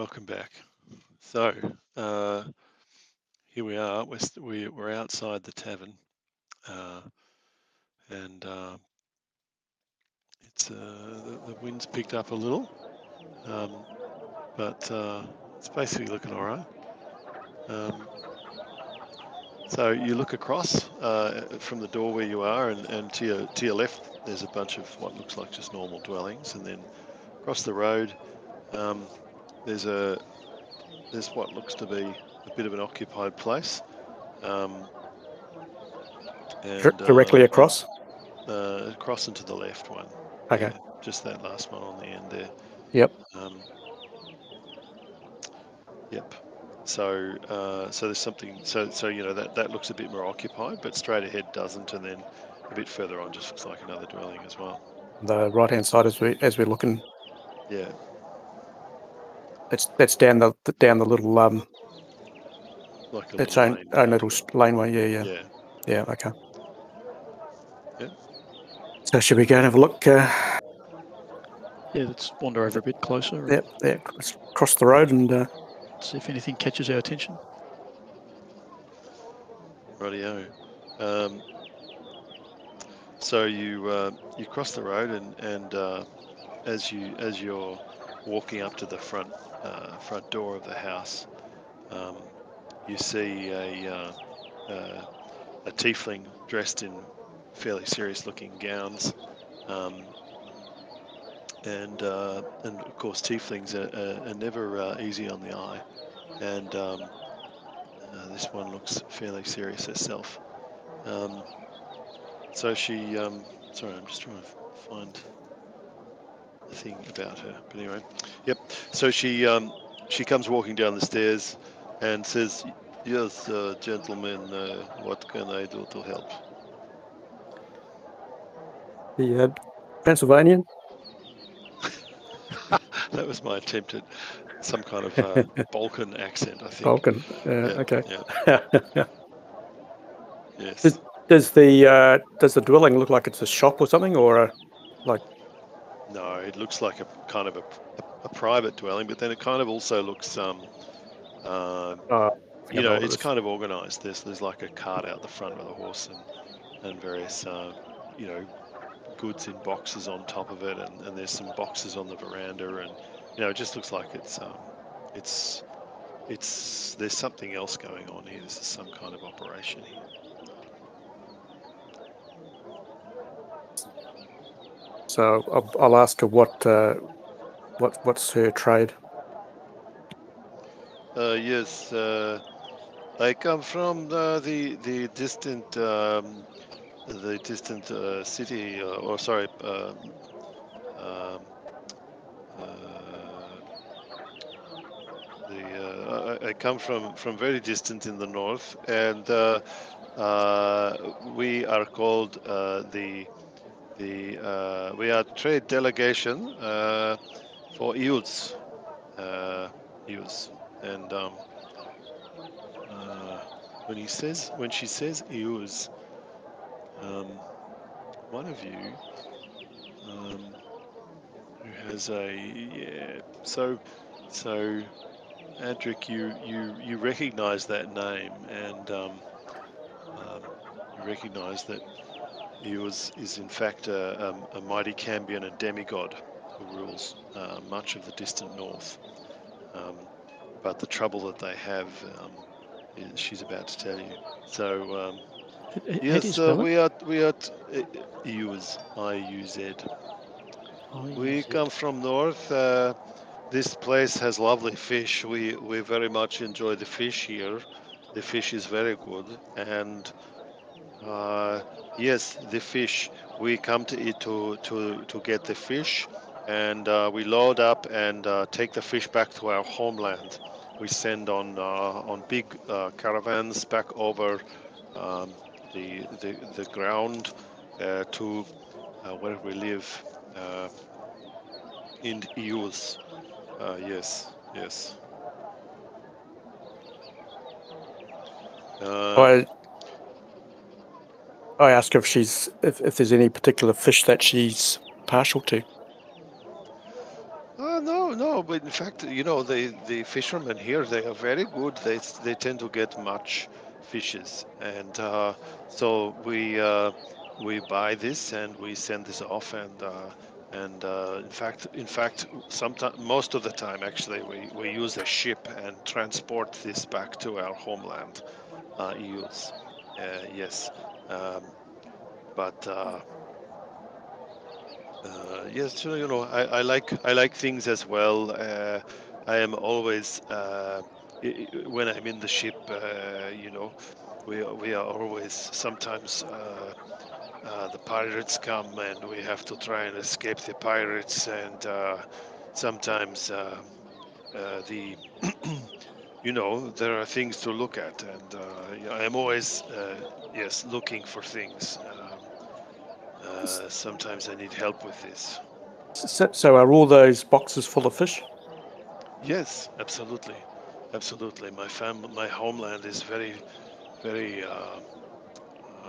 Welcome back. So, uh, here we are. We're, we, we're outside the tavern, uh, and uh, it's uh, the, the wind's picked up a little, um, but uh, it's basically looking all right. Um, so you look across uh, from the door where you are, and, and to your to your left, there's a bunch of what looks like just normal dwellings, and then across the road, um, there's a there's what looks to be a bit of an occupied place. Um, and, directly uh, across. Uh, across into the left one. Okay. Yeah, just that last one on the end there. Yep. Um, yep. So, uh, so there's something. So, so you know that that looks a bit more occupied, but straight ahead doesn't, and then a bit further on just looks like another dwelling as well. The right hand side as we as we're looking. Yeah. That's that's down the down the little um Like a its own lane own little laneway. Yeah, yeah, Yeah. yeah. Okay. Yeah. So should we go and have a look? Uh, Yeah, let's wander over a bit closer yep, yeah, let's cross the road and uh, see if anything catches our attention. Rightio. Um, so you uh, you cross the road and and uh, as you as you're walking up to the front uh, front door of the house, um, you see a uh, uh, a tiefling dressed in fairly serious looking gowns. Um, and uh, and of course tieflings are, are, are never uh, easy on the eye, and um, uh, this one looks fairly serious herself. Um, so she, um, sorry, I'm just trying to find thing about her. But anyway, yep. So she, um, she comes walking down the stairs and says, "Yes, uh, gentlemen, uh, what can I do to help?" the uh, Transylvanian. that was my attempt at some kind of uh, Balkan accent, I think. Balkan. Uh, Yeah, okay. Yeah. Yes. Is- does the uh, does the dwelling look like it's a shop or something, or a, No, it looks like a kind of a, a, private dwelling, but then it kind of also looks, um, uh, uh, you know, it's kind of organised. There's there's like a cart out the front with a horse and and various, uh, you know, goods in boxes on top of it, and, and there's some boxes on the veranda, and you know, it just looks like it's um, it's it's there's something else going on here. This is some kind of operation here. So I'll, I'll ask her what uh, what what's her trade. Uh, yes, uh, I come from the the, the distant um, the distant uh, city, uh, or sorry, um, um, uh, the I, I come from from very distant in the north, and we are called the the uh, we are trade delegation uh, for Iuz, uh, Iuz, and um, when he says when she says Iuz, um, one of you um, who has a yeah, so so Adric, you you you recognise that name, and um, um, you recognise that he was is in fact a, um, a mighty Cambion and demigod who rules uh, much of the distant north. Um, but the trouble that they have, um, is she's about to tell you. So um, H- h- how do you yes, uh, we are we are t- uh, use I U Z. Oh, We come from north. Uh, this place has lovely fish. We we very much enjoy the fish here. The fish is very good, and uh, yes, the fish. We come to it to to to get the fish, and uh, we load up and uh, take the fish back to our homeland. We send on uh, on big uh, caravans back over um, the, the the ground uh, to where we live. In Iuz. Uh, yes, yes. Uh, I ask if she's if, if there's any particular fish that she's partial to. uh, no, no, but in fact, you know, the the fishermen here they are very good. They they tend to get much fishes, and uh, so we uh, we buy this and we send this off, and uh, and uh, in fact, in fact, sometimes most of the time, actually, we we use a ship and transport this back to our homeland, uh. Uh, yes, um, but. Uh, uh, yes, you know, I, I like I like things as well. Uh, I am always uh, when I'm in the ship. Uh, you know, we we are always sometimes uh, the pirates come and we have to try and escape the pirates, and sometimes the you know there are things to look at, and uh, I am always uh, yes looking for things. Um, uh, sometimes I need help with this. So, so are all those boxes full of fish? Yes, absolutely, absolutely. My fam, my homeland is very, very uh, uh,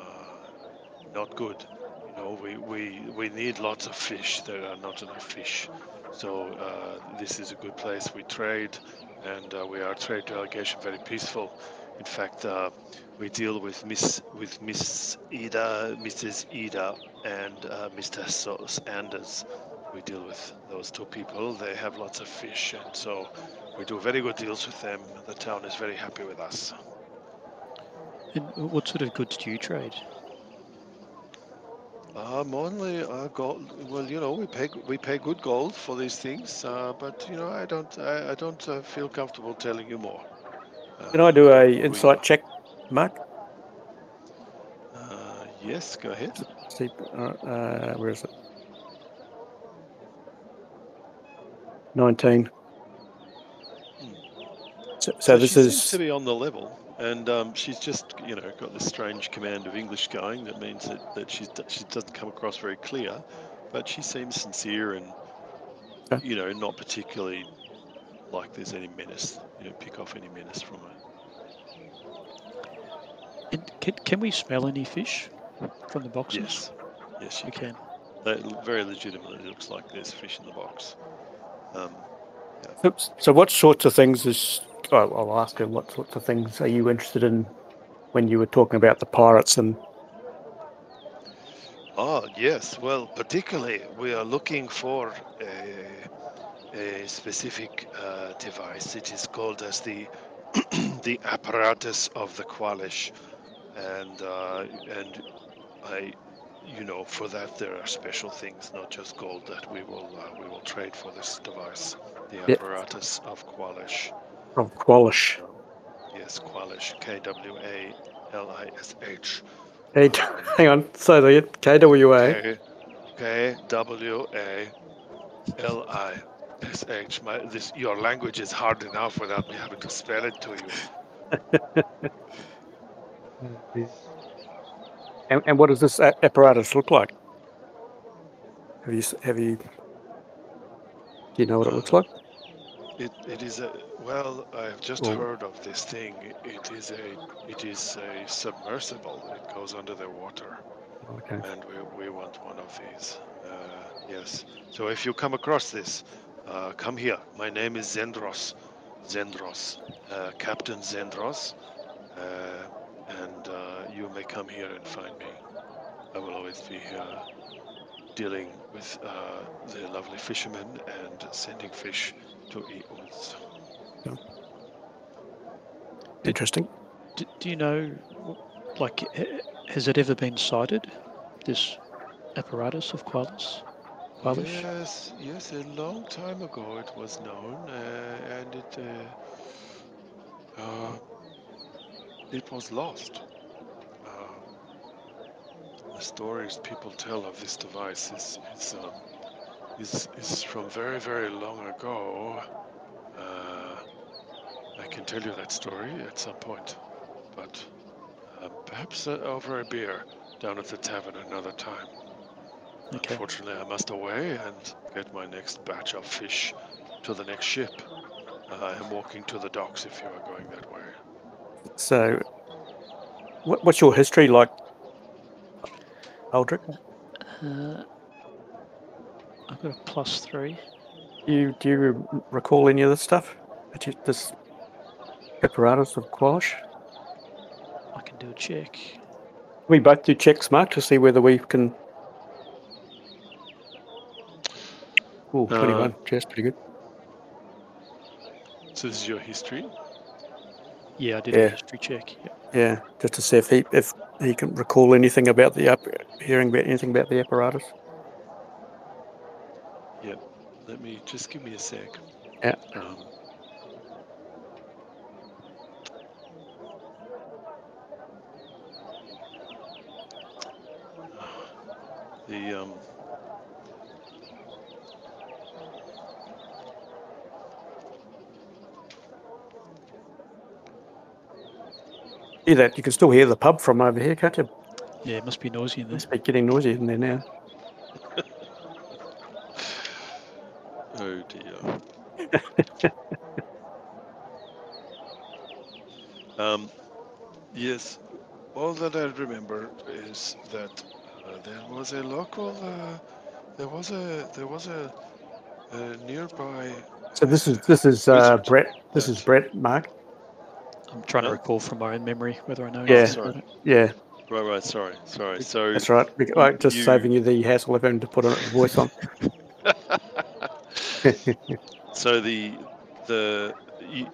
not good. You know, we, we we need lots of fish. There are not enough fish, so uh, this is a good place. We trade, and uh, we are trade delegation very peaceful. In fact, uh, we deal with Miss with Miss Ida, Mrs. Ida, and uh, Mr. Anders. We deal with those two people. They have lots of fish, and so we do very good deals with them. The town is very happy with us. And what sort of goods do you trade? Um, only uh, gold. Well, you know, we pay we pay good gold for these things, uh, but you know, I don't I, I don't uh, feel comfortable telling you more. Uh, Can I do a we- insight check, Mark? Uh, yes, go ahead. See, uh, uh, where is it? Nineteen. So, so this she is seems to be on the level, and um, she's just you know got this strange command of English going. That means that that she's she doesn't come across very clear, but she seems sincere and Okay. you know not particularly like there's any menace. You know, pick off any menace from her. And can, can we smell any fish from the boxes? Yes, yes, you We can. can. That very legitimately looks like there's fish in the box. Um, so, so what sorts of things is oh, I'll ask her what sorts of things are you interested in when you were talking about the pirates and ah, yes. Well, particularly we are looking for a, a specific uh, device. It is called as the the apparatus of the Kwalish, and uh, and I, you know, for that there are special things, not just gold, that we will uh, we will trade for this device, the apparatus of Kwalish. Of Kwalish? Yes, Kwalish, K W A L I S H. Hey, hang on. So the. K K W A L I S H. My this your language is hard enough without me having to spell it to you. And, and what does this apparatus look like? Have you have you? Do you know what it looks like? It, it is a well. I've just Oh. heard of this thing. It is a it is a submersible. It goes under the water, Okay. and we, we want one of these. Uh, yes. So if you come across this, uh, come here. My name is Zendros. Zendros, uh, Captain Zendros, uh, and uh, you may come here and find me. I will always be here dealing with uh, the lovely fishermen and sending fish to Iuz. Interesting. Do, do you know, like, has it ever been sighted, this apparatus of Qualis? Kwalish? Yes, yes, a long time ago it was known, uh, and it uh, uh, it was lost. Uh, stories people tell of this device is is um, is, is from very very long ago. Uh, I can tell you that story at some point, but um, perhaps uh, over a beer down at the tavern another time. Okay. Unfortunately, I must away and get my next batch of fish to the next ship. Uh, I am walking to the docks if you are going that way. So, what, what's your history like, Aldrich? Uh, I've got a plus three. Do you do you recall any of this stuff? This apparatus of quash? I can do a check. We both do checks, Mark, to see whether we can. Oh, Uh, 21. That's pretty good. So this is your history. Yeah, I did Yeah. a history check. Yeah. Yeah, just to see if he if he can recall anything about the up, hearing about anything about the apparatus. Yeah, let me just give me a sec. Yeah. Um, the um, Hear that? You can still hear the pub from over here, can't you? Yeah, it must be noisy in there. Must be getting noisy in there now. oh dear. um, yes. All that I remember is that uh, there was a local. Uh, there was a there was a, a nearby. So this is this is uh, Brett. This is Brett, Mark. I'm trying to recall from my own memory whether I know Yeah. anything about it. Yeah, Right, right. Sorry, sorry. So that's right. Like, just you- saving you the hassle of having to put a voice on. So the the you,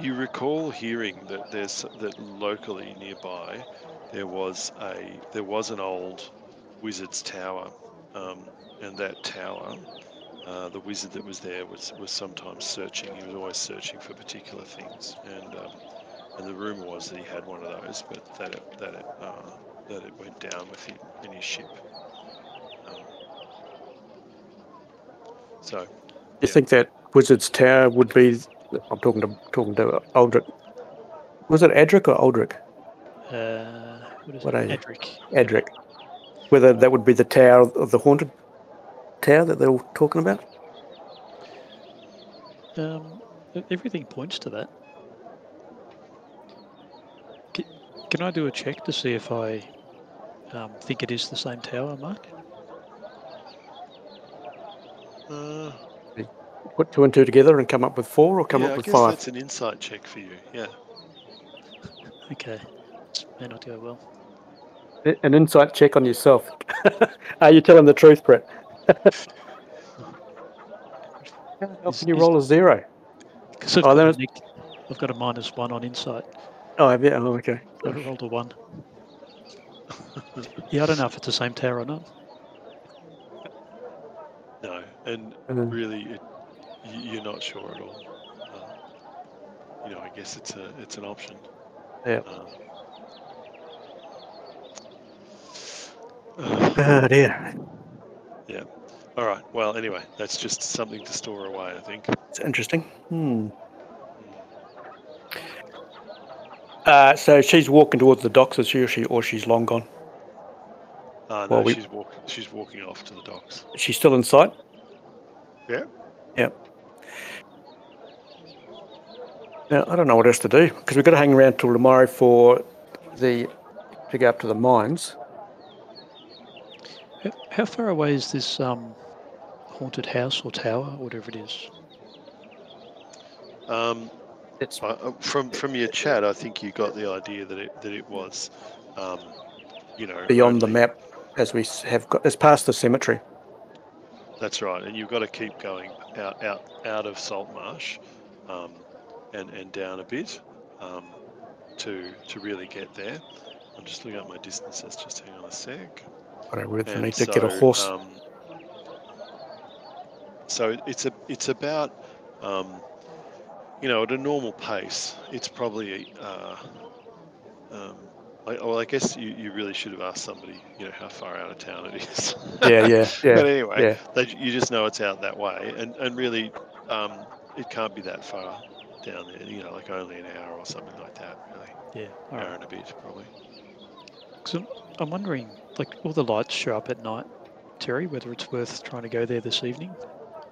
you recall hearing that there's that locally nearby there was a there was an old wizard's tower, um, and that tower, uh, the wizard that was there was was sometimes searching. He was always searching for particular things, and um, and the rumor was that he had one of those, but that it, that it uh, that it went down with him in his ship. Um, so You Yeah. think that Wizard's Tower would be? I'm talking to talking to Aldrich. Was it Adric or Aldrich? Uh, what is What it? are you? Edric. Adric. Whether that would be the tower of the haunted tower that they were talking about. Um, everything points to that. Can, can I do a check to see if I um, think it is the same tower, Mark? uh, Put two and two together and come up with four, or come yeah, up I with guess five. that's an insight check for you. Yeah. Okay. May not go well. An insight check on yourself. Are you telling the truth, Brett? How Is- can you is- roll a zero? 'Cause I've, Oh, got then a it's- neg- I've got a minus one on insight. Oh, have you? Oh, okay. I rolled a one. yeah, I don't know if it's the same tower or not. No, and Um, really, it, you're not sure at all. Uh, you know, I guess it's a it's an option. Yeah. Um, oh dear. Yeah. all right. Well, anyway, that's just something to store away. I think. It's interesting. Hmm. Uh, so she's walking towards the docks, is she, or, she, or she's long gone? Uh, no, Well, we- she's walking. She's walking off to the docks. She's still in sight? Yeah. Yep. Now, I don't know what else to do because we've got to hang around till tomorrow for the to go up to the mines. How, how far away is this um, haunted house or tower, or whatever it is? Um, It's uh, from from your chat, I think you got the idea that it that it was, um, you know, beyond the map as we have got. It's past the cemetery. That's right, and you've got to keep going out out out of Saltmarsh, um, and and down a bit, um, to to really get there. I'm just looking at my distances. Just hang on a sec. I don't really And need to get a horse. Um, so it's a it's about um, you know at a normal pace. It's probably uh, um, I, well I guess you, you really should have asked somebody you know how far out of town it is. yeah, yeah, yeah. but anyway, yeah. they, you just know it's out that way, and and really um, it can't be that far down there. You know, like only an hour or something like that. Really, Yeah. All hour right. and a bit probably. 'Cause I'm, I'm wondering, like, all the lights show up at night, Terry, whether it's worth trying to go there this evening.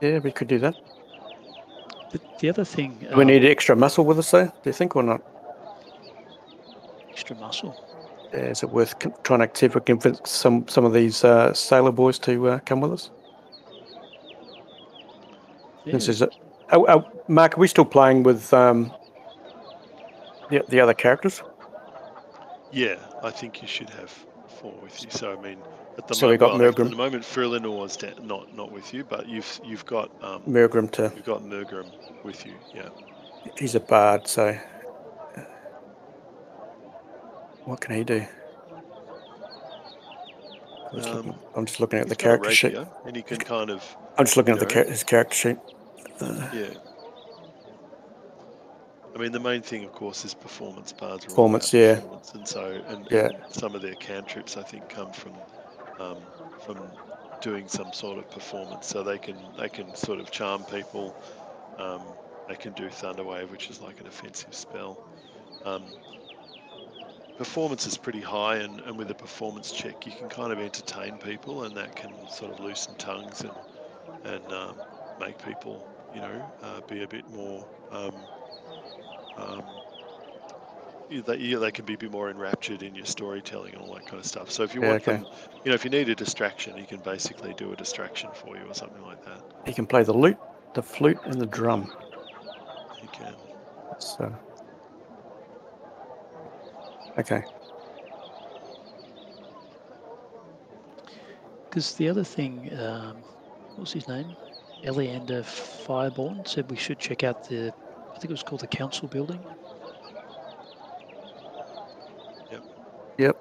Yeah, we could do that. The, the other thing, Do we um, need extra muscle with us, though? Do you think, or not? extra muscle. Yeah, is it worth trying to see if we can convince some some of these uh, sailor boys to uh, come with us? This is it. Oh, oh, Mark, are we still playing with um, the, the other characters? Yeah, I think you should have four with you. So I mean, at the So we moment, got well, at the moment, da- not not with you, but you've you've got um, Mergrim to. you've got Mergrim with you. Yeah. He's a bard, so. What can he do? I'm just, looking, Um, I'm just looking at the character sheet. and he can kind of I'm just looking at the char- his character sheet. Uh, yeah. I mean, the main thing, of course, is performance all Performance, yeah. performance, and so and, Yeah. and some of their cantrips, I think, come from um, from doing some sort of performance. So they can they can sort of charm people. Um, they can do Thunderwave, which is like an offensive spell. Um, performance is pretty high, and, and with a performance check, you can kind of entertain people, and that can sort of loosen tongues and and um, make people, you know, uh, be a bit more. Um, um, yeah, they, can be a bit more enraptured in your storytelling and all that kind of stuff. So if you Yeah, want okay. them, you know, if you need a distraction, you can basically do a distraction for you or something like that. he can play the lute, the flute, and the drum. You can. So. Okay. Because the other thing, um, what was his name? Eliander Fireborn said we should check out the, I think it was called the council building. Yep. Yep.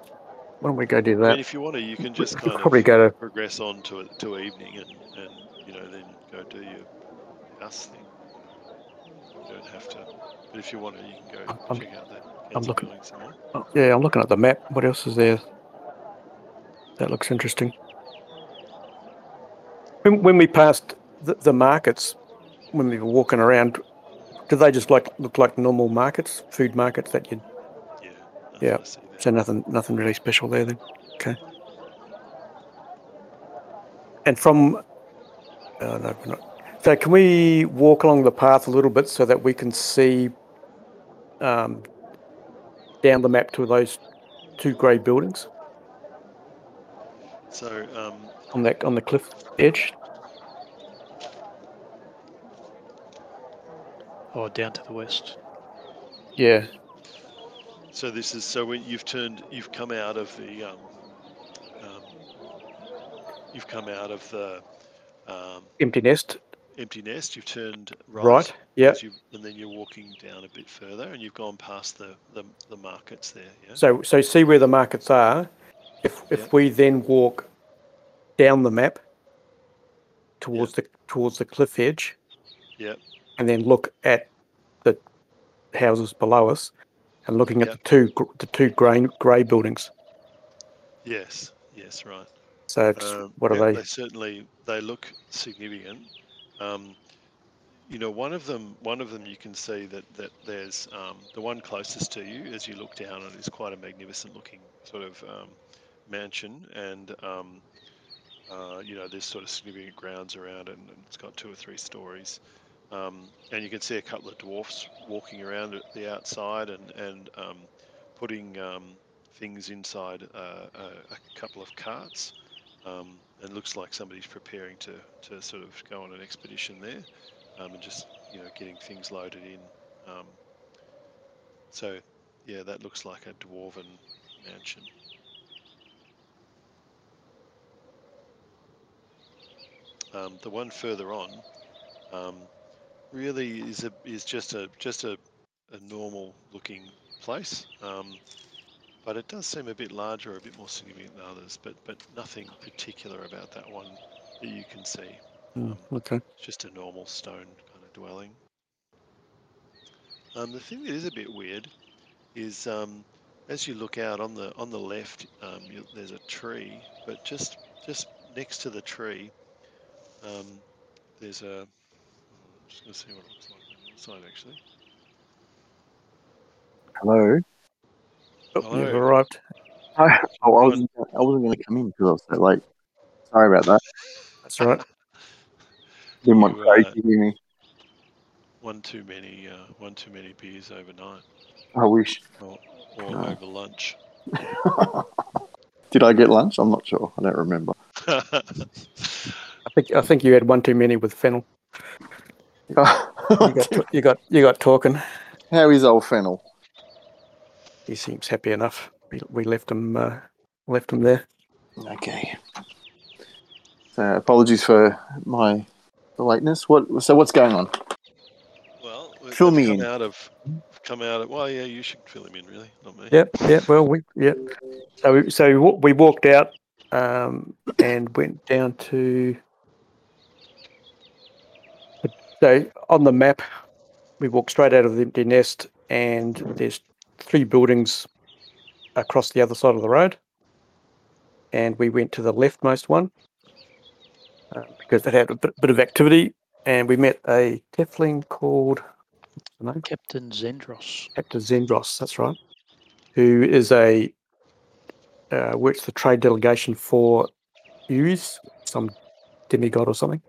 Why don't we go do I mean, that? if you want to, you can just kind probably of go to. progress on to to evening and, and you know then go do your house thing. You don't have to, but if you want to, you can go I'm- I'm- check out that I'm looking- building some more. Oh, yeah, I'm looking at the map. What else is there? That looks interesting. When, when we passed the, the markets, when we were walking around, do they just like look like normal markets, food markets that you? Yeah. Yeah, nothing to see there. So nothing, nothing really special there then. Okay. And from, uh, no, we're not. So can we walk along the path a little bit so that we can see um, down the map to those two grey buildings So um, on that on the cliff edge? Or down to the west. Yeah. So this is so when you've turned, you've come out of the, um, um, you've come out of the um, Empty Net. empty net. You've turned right, Right. Yeah. as you, and then you're walking down a bit further, and you've gone past the the, the markets there. Yeah. So so see where the markets are. If if Yeah. we then walk down the map towards the towards the cliff edge, Yep. And then look at the houses below us, and looking at Yep. the two the two grey grey buildings. Yes. Yes. Right. So Um, what are yeah, they? They certainly they look significant. Um, you know, one of them, one of them, you can see that that there's um, the one closest to you as you look down. It is quite a magnificent looking sort of um, mansion, and um, uh, you know, there's sort of significant grounds around it, and it's got two or three stories. Um, and you can see a couple of dwarfs walking around at the outside and and um, putting um, things inside uh, a, a couple of carts. Um, and looks like somebody's preparing to, to sort of go on an expedition there, um, and just you know getting things loaded in. Um, so, yeah, that looks like a dwarven mansion. Um, the one further on um, really is a is just a just a, a normal looking place. Um, but it does seem a bit larger, a bit more significant than others, but but nothing particular about that one that you can see. Um, okay. it's just a normal stone kind of dwelling. Um, the thing that is a bit weird is um, as you look out on the on the left, um, you, there's a tree, but just just next to the tree, um, there's a. I'm just going to see what it looks like on the other side, actually. Hello. Oh, you've arrived. Hi. Oh, I wasn't. I wasn't going to come in because I was so late. Sorry about that. That's right. Didn't want You, Craig uh, to hear me. One too many, uh, one too many beers overnight, I wish. or, or No. over lunch. Did I get lunch? I'm not sure. I don't remember. I think I think you had one too many with fennel. You got, you got, you got talking. How is old Fennel? He seems happy enough. We, we left him, uh, left him there. Okay. So apologies for my the lateness. What? So what's going on? Well, we- Fill me come in. out of come out of. Well, yeah, you should fill him in, really, not me. Yep, yep. Well, we, yep. So, we, so we we walked out um, and went down to. So on the map, we walked straight out of the empty net, and there's three buildings across the other side of the road. And we went to the leftmost one uh, because it had a bit, bit of activity, and we met a Tiefling called. Captain Zendros. Captain Zendros, that's right, who is a uh, works the trade delegation for Iuz, some demigod or something,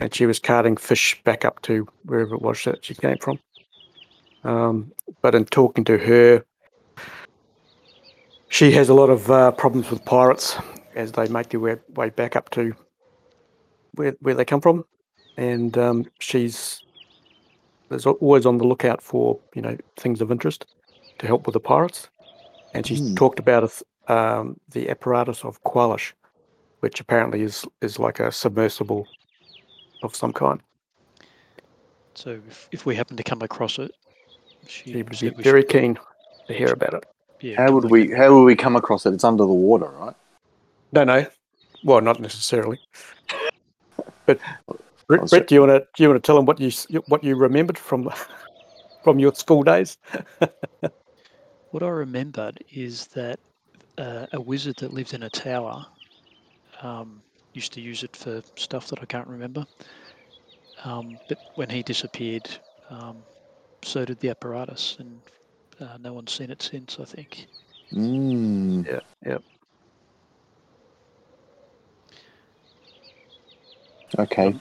and she was carting fish back up to wherever it was that she came from. Um, but in talking to her, she has a lot of uh, problems with pirates as they make their way, way back up to where where they come from, and um, she's is always on the lookout for you know things of interest to help with the pirates. And she's Hmm. talked about um, the apparatus of Kwalish, which apparently is is like a submersible of some kind. So if, if we happen to come across it, she She would be very should- keen to hear about it. Yeah, How would we? How would we come across it? It's under the water, right? No, no, well, not necessarily. But Brett, Brett do you want to do you want to tell them what you what you remembered from from your school days? What I remembered is that uh, a wizard that lived in a tower um, used to use it for stuff that I can't remember. Um, but when he disappeared, um, so did the apparatus, and uh, no one's seen it since. I think. Mm. Yeah, yeah. Okay.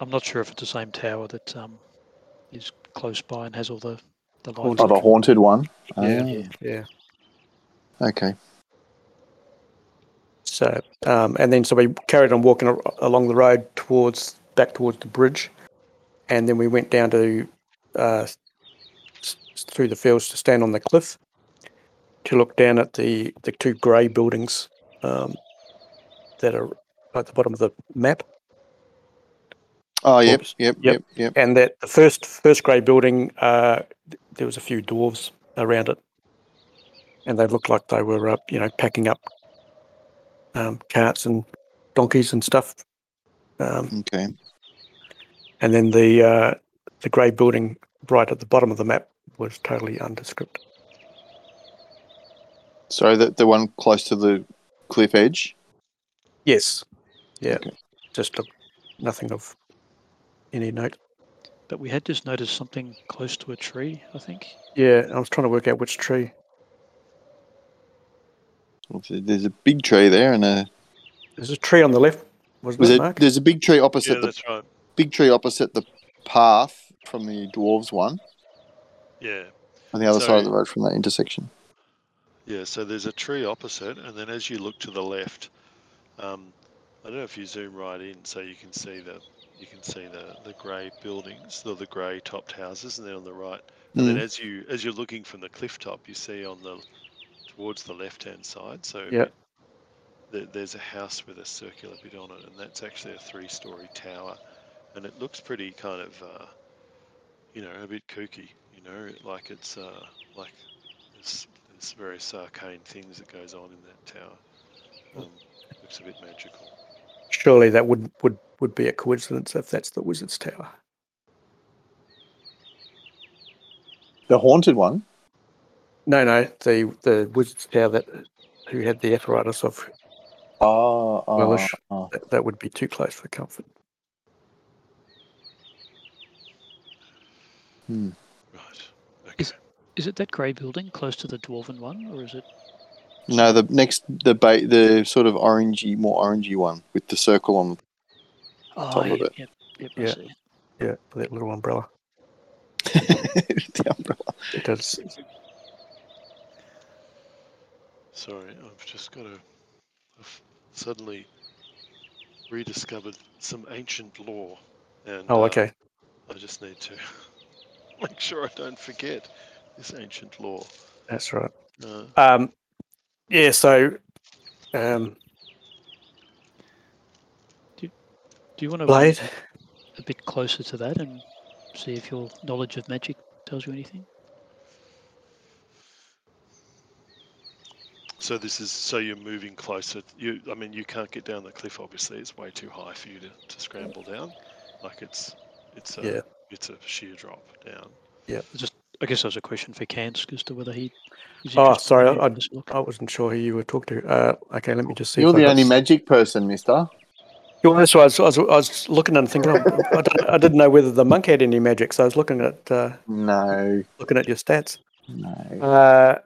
I'm not sure if it's the same tower that um, is close by and has all the the lights. Haunted. Oh, the haunted one. Yeah. Ah, Yeah. Yeah. Okay. So, um, and then so we carried on walking along the road towards back towards the bridge, and then we went down to uh, through the fields to stand on the cliff to look down at the the two grey buildings um, that are at the bottom of the map. Oh, yep, Oops. yep, Yep. yep. And that the first first grey building, uh, th- there was a few dwarves around it, and they looked like they were, uh, you know, packing up um, carts and donkeys and stuff. Um, Okay. and then the uh, the grey building right at the bottom of the map was totally undescript. So the the one close to the cliff edge. Yes, yeah, Okay. just look, nothing of any note. But we had just noticed something close to a tree. I think. Yeah, I was trying to work out which tree. There's a big tree there, and a There's a tree on the left, wasn't was it, it? Mark? There's a big tree opposite Yeah, the that's right. big tree opposite the path from the dwarves one Yeah. on the other side of the road from that intersection. Yeah, so there's a tree opposite, and then as you look to the left, um, I don't know if you zoom right in, so you can see the you can see the the grey buildings, the the grey topped houses, and then on the right, and then Mm. as you as you're looking from the cliff top, you see on the towards the left hand side. So Yeah. there, there's a house with a circular bit on it, and that's actually a three story tower, and it looks pretty kind of uh, you know a bit kooky, you know, like it's uh, like there's, there's various arcane things that goes on in that tower. Um, looks a bit magical. Surely that would would would be a coincidence if that's the wizard's tower. The haunted one. No, no, the the wizard's tower that who had the apparatus of ah, Oh, oh, Wellish. oh. Ah, ah. that, that would be too close for comfort. Hmm. Right. Okay. Is- Is it that grey building close to the dwarven one, or is it? No, the next the ba- the sort of orangey, more orangey one with the circle on. Oh, Top of it. yep, yep, I Yeah. Yeah, with that little umbrella. the umbrella. It does. Sorry, I've just got to. I've suddenly rediscovered some ancient lore, and Oh, uh, okay. I just need to make sure I don't forget this ancient law. That's right. Uh, Um, yeah. So, um, Do you want to Blade. a bit closer to that and see if your knowledge of magic tells you anything? So this is so you're moving closer. You, I mean, you can't get down the cliff. Obviously, it's way too high for you to, to scramble down. Like it's it's a Yeah. it's a sheer drop down. Yeah, just, I guess that was a question for Kansk as to whether he. Oh, sorry, having I- this look. I wasn't sure who you were talking to. Uh, okay, let me just see. You're if I the only s- magic person, Mister. Yeah, that's why I was, I was, I was looking and thinking. Oh, I, don't, I didn't know whether the monk had any magic, so I was looking at uh, No, looking at your stats. no. Uh,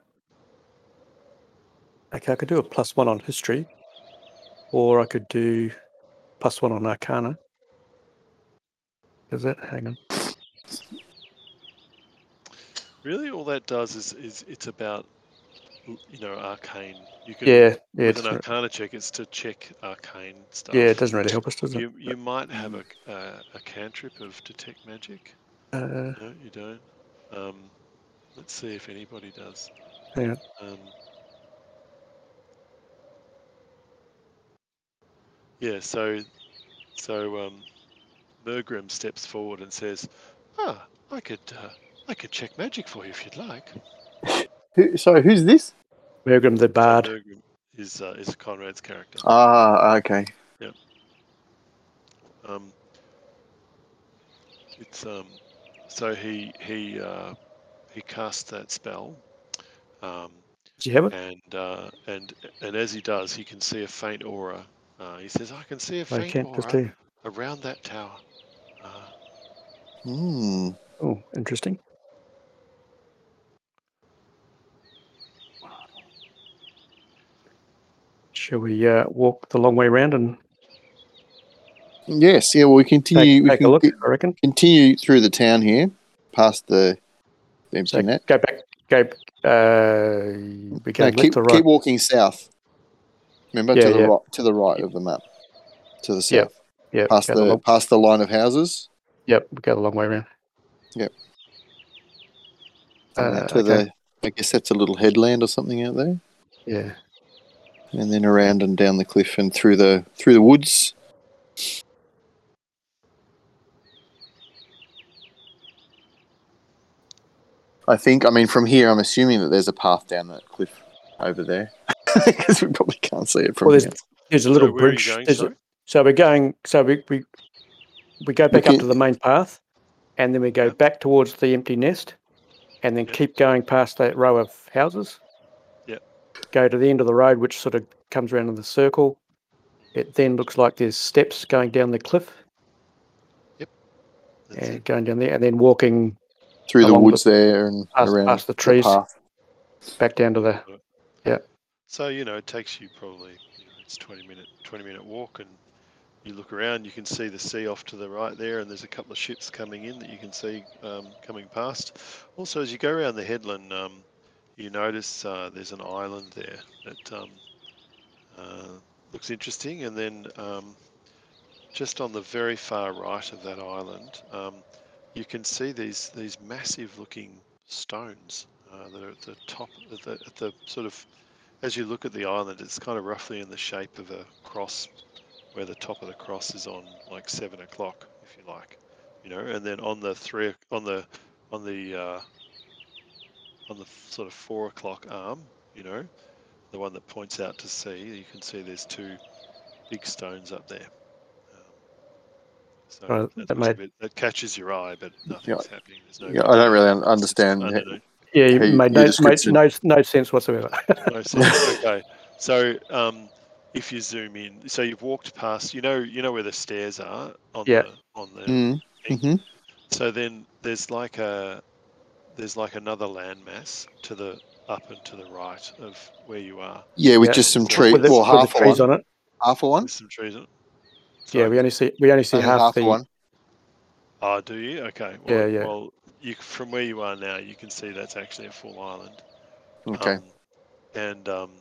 okay, I could do a plus one on history, or I could do plus one on arcana. Is that? Hang on. Really, all that does is is it's about you know arcane. You can Yeah, yeah, with it's, an arcana check, it's to check arcane stuff. yeah. It doesn't really help us, does it? You you might have a uh, a cantrip of detect magic. Uh, No, you don't. Um, let's see if anybody does. Hang on. Um, yeah, so so um, Mergrim steps forward and says, "Ah, I could uh, I could check magic for you if you'd like." Who, sorry, who's this? Mergrim the Bard. Mergrim is uh, is Conrad's character. Ah, okay. Yeah. Um, it's um, so he he uh, he casts that spell, um, Do you have it? and uh, and and as he does, he can see a faint aura. Uh, he says, "I can see a I faint can't just aura do. around that tower." Uh, Hmm. Oh, interesting. Shall we uh, walk the long way round and Yes. Yeah. Well, we continue. take, we take can a look? get- I reckon. continue through the town here, past the the empty So net. go back. Go. Uh, we go No, left keep or right. keep walking south. Remember Yeah, to the yeah. right to the right of the map, to the south, yeah. past go the past the line of houses, yep. We go a long way around. Yep. Uh, to okay. the. I guess that's a little headland or something out there, Yeah. and then around and down the cliff and through the through the woods. I think. I mean, from here, I'm assuming that there's a path down that cliff over there, because we probably can't see it from Well, here. there's there's a little so where are you bridge. going, a- so we're going. So we we we go back up to the main path, and then we go back towards the empty net, and then Yeah. keep going past that row of houses. Yeah. Go to the end of the road, which sort of comes around in the circle. It then looks like there's steps going down the cliff That's and it. going down there, and then walking through the along woods there and past, around past the trees path. back down to the. So you know, it takes you probably you know, it's twenty minute twenty minute walk, and you look around, you can see the sea off to the right there, and there's a couple of ships coming in that you can see um, coming past. Also, as you go around the headland, um, you notice uh, there's an island there that um, uh, looks interesting, and then um, just on the very far right of that island, um, you can see these these massive looking stones uh, that are at the top of the, at the sort of as you look at the island, it's kind of roughly in the shape of a cross, where the top of the cross is on like seven o'clock, if you like, you know, and then on the three on the on the uh, on the sort of four o'clock arm, you know, the one that points out to sea, you can see there's two big stones up there. Um, so Right, that, that looks a bit, that catches your eye, but nothing's happening. There's no. Yeah, I don't really un- understand. How- underneath. Yeah, you Hey, made no, made no no sense whatsoever. No sense. okay. So um, if you zoom in, so you've walked past, you know, you know where the stairs are on Yeah. the on the. Mm, thing? mhm. So then there's like a there's like another landmass to the up and to the right of where you are. Yeah, with Yeah. just some trees. with the, Well, with the half trees one. on it. Half a one. There's some trees on it. Yeah, we only see we only see Only half, half the a one. Oh, do you? Okay. Yeah, yeah. Well, you from where you are now, you can see that's actually a full island. Okay. Um, and um,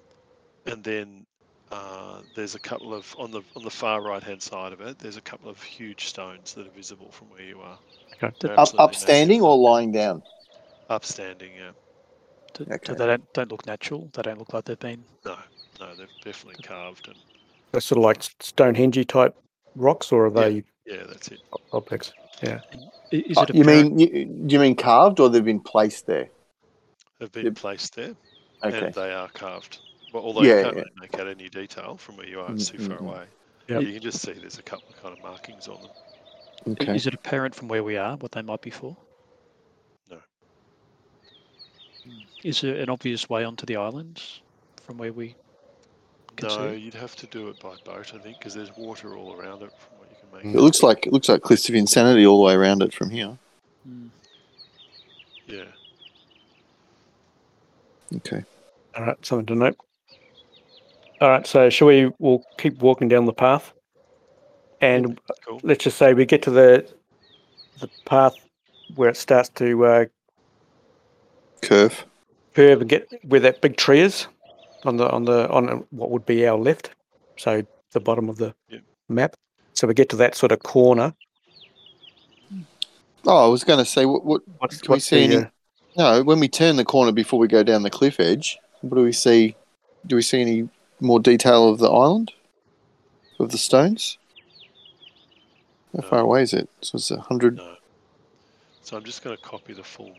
and then uh, there's a couple of on the on the far right hand side of it. There's a couple of huge stones that are visible from where you are. Okay. They're Up, upstanding massive. or lying down? upstanding? Yeah. Do- Okay. do they don't don't look natural. They don't look like they've been. No, no, they're definitely carved and They're sort of like Stonehenge type rocks, or are they yeah, that's it. objects? i- Is Uh, it a you mean you, do you mean carved or they've been placed there? They've been Yep. placed there Okay. and they are carved. Well, although Yeah, you can't yeah. really make out any detail from where you are, it's too Mm, far away. Yep. You can just see there's a couple of kind of markings on them. Okay. Is it apparent from where we are what they might be for? No. Hmm. Is there an obvious way onto the islands from where we can No, see? you'd have to do it by boat, I think, because there's water all around it from what you can make. It looks like it looks like Cliffs of Insanity all the way around it from here. Hmm. Yeah. Okay. All right, something to note. All right, so shall we? We'll keep walking down the path, and Cool. let's just say we get to the the path where it starts to uh, Curve. curve and get where that big tree is on the on the on what would be our left, so the bottom of the Yep. map. So we get to that sort of corner. Oh, I was going to say what what What's, Can we see the, any- uh, No, when we turn the corner before we go down the cliff edge, what do we see? Do we see any more detail of the island? Of the stones? How No. far away is it? So it's a hundred. No. So I'm just going to copy the full.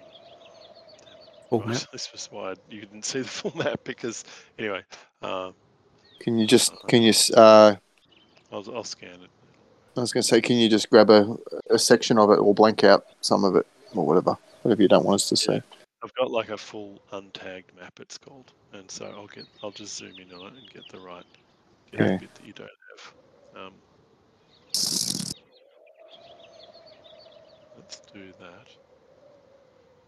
full Right, map? This was why you didn't see the full map because, anyway, um, Can you just can you? Uh, I'll, I'll scan it. I was going to say, can you just grab a, a section of it or blank out some of it or whatever, whatever you don't want us to see. I've got like a full untagged map. It's called, and so I'll get I'll just zoom in on it and get the right get Okay. the bit that you don't have. Um, let's do that,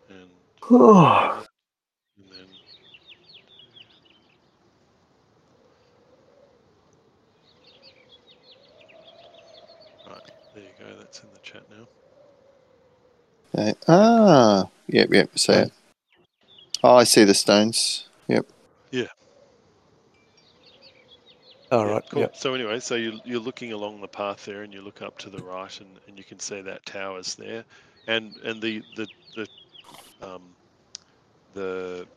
and, and then right there you go. That's in the chat now. Okay. Ah, yep, yep. See it. Oh, I see the stones. Yep. All Yeah, right. cool. Yep. So anyway, so you, you're looking along the path there, and you look up to the right, and, and you can see that tower's there, and and the the the um, the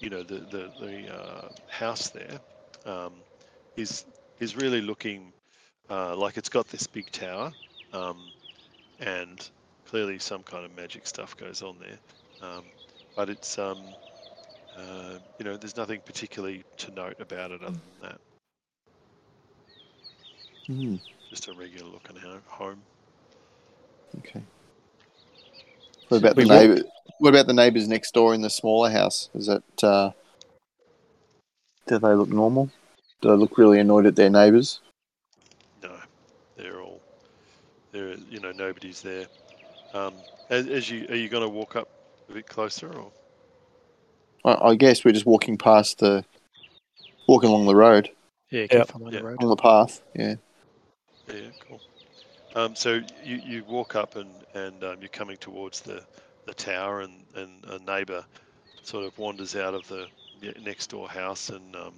you know the the the uh, house there um, is is really looking uh, like it's got this big tower, um, and clearly some kind of magic stuff goes on there, um, but it's um, uh, you know, there's nothing particularly to note about it other than that. Hmm, Just a regular looking home. okay. What about the We walk- neighbor? What about the neighbors next door in the smaller house? Is that? Uh, do they look normal? Do they look really annoyed at their neighbors? No, they're all, they're, you know, nobody's there. Um, as, as you, are you going to walk up a bit closer or? I, I guess we're just walking past the, walking along the road, Yeah, keep Yep. following Yeah. the road. along the path. Yeah. Yeah, cool. Um, so you, you walk up and, and um, you're coming towards the, the tower and, and a neighbour sort of wanders out of the next door house and um,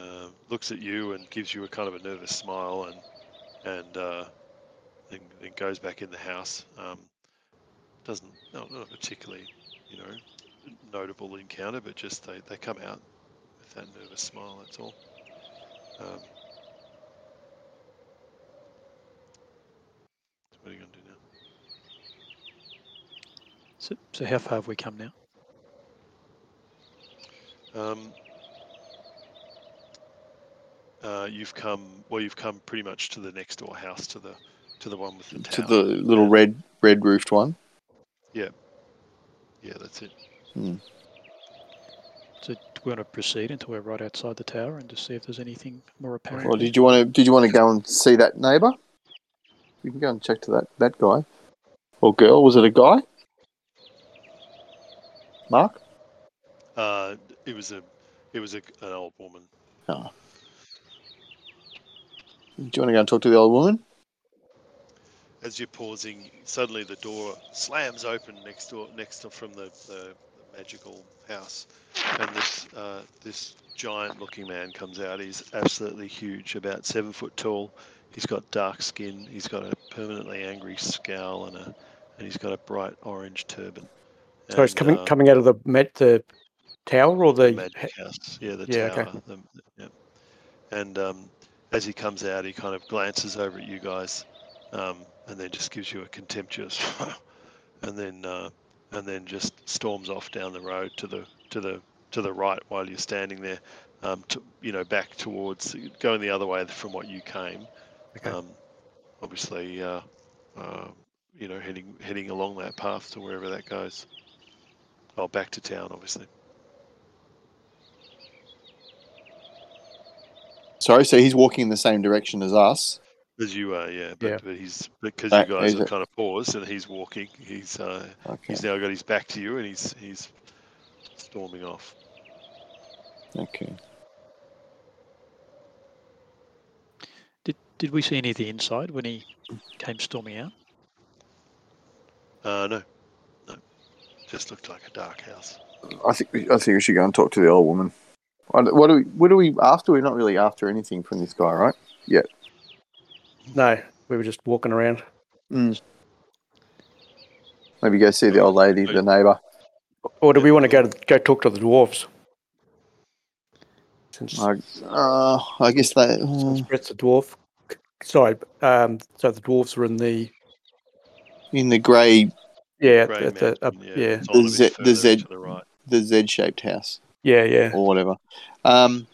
uh, looks at you and gives you a kind of a nervous smile and and uh, then, then goes back in the house. Um, doesn't not, not particularly you know notable encounter, but just they, they come out with that nervous smile. That's all. Um, so what are you going to do now? So, so how far have we come now? Um, uh, you've come well. You've come pretty much to the next door house, to the to the one with the To the little red red roofed one. Yeah, Yeah, that's it. So do we want to proceed until we're right outside the tower and just see if there's anything more apparent? Well, did you want to? Did you want to go and see that neighbor? You can go and check to that that guy or girl. Was it a guy? Mark. Uh, it was a it was a, an old woman. Oh. Do you want to go and talk to the old woman? As you're pausing, suddenly the door slams open next door next to from the, the magical house, and this uh, this giant-looking man comes out. He's absolutely huge, about seven foot tall. He's got dark skin. He's got a permanently angry scowl and a and he's got a bright orange turban. So it's coming uh, coming out of the ma- the tower or the the magic house. Yeah, the Yeah, tower. okay. the- yeah. And um, as he comes out, he kind of glances over at you guys, um, and then just gives you a contemptuous, and then uh, and then just storms off down the road to the to the to the right while you're standing there, um, to, you know, back towards going the other way from what you came. Okay. Um, obviously, uh, uh, you know, heading heading along that path to wherever that goes. Oh, back to town, obviously. Sorry, so he's walking in the same direction as us. As you are, yeah. But, Yeah. but he's because you guys is have kind of paused and he's walking. He's uh, Okay. he's now got his back to you and he's he's storming off. Okay. Did did we see any of the inside when he came storming out? Uh, no, no, just looked like a dark house. I think we, I think we should go and talk to the old woman. I don't- What are we? What are we after? We're not really after anything from this guy, right? No, we were just walking around. Maybe go see the old lady, the neighbour. Or do we want to go to go talk to the dwarves? Since I, uh, I guess that. since uh, Brett's a dwarf. Sorry, um, so the dwarves are in the in the grey, yeah, Grey at the, up, Mountain, yeah, it's on a The Z, the Z, the, right. the Z-shaped house yeah, yeah. or whatever. Um,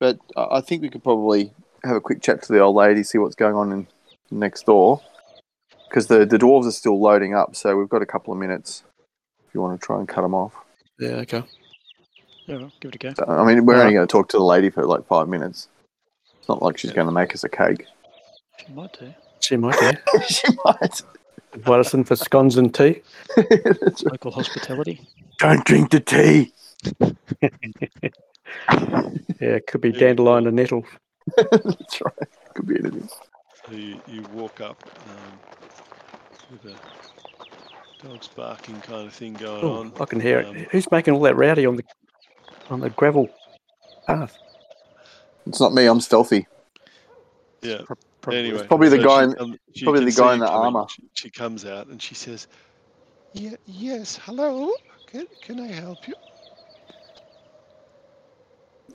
but I I think we could probably have a quick chat to the old lady, see what's going on in next door, because the the dwarves are still loading up. So we've got a couple of minutes if you want to try and cut them off. Yeah, okay. Yeah, well, give it a go. So, I mean, we're Uh, only going to talk to the lady for like five minutes. It's not like she's Yeah. going to make us a cake. She might do. She might, yeah. she might. Invite us in for scones and tea. That's. Local hospitality. Don't drink the tea. Yeah, it could be dandelion and nettle. That's right. Could be anything. So you, you walk up um, with a dog's barking kind of thing going Oh, on. I can hear Um, it. Who's making all that rowdy on the on the gravel path? It's not me. I'm stealthy. Yeah. Probably. Anyway, probably the so guy in- come- probably the guy in the coming. armour. She, she comes out and she says, "Yeah, yes, hello. Can, can I help you?"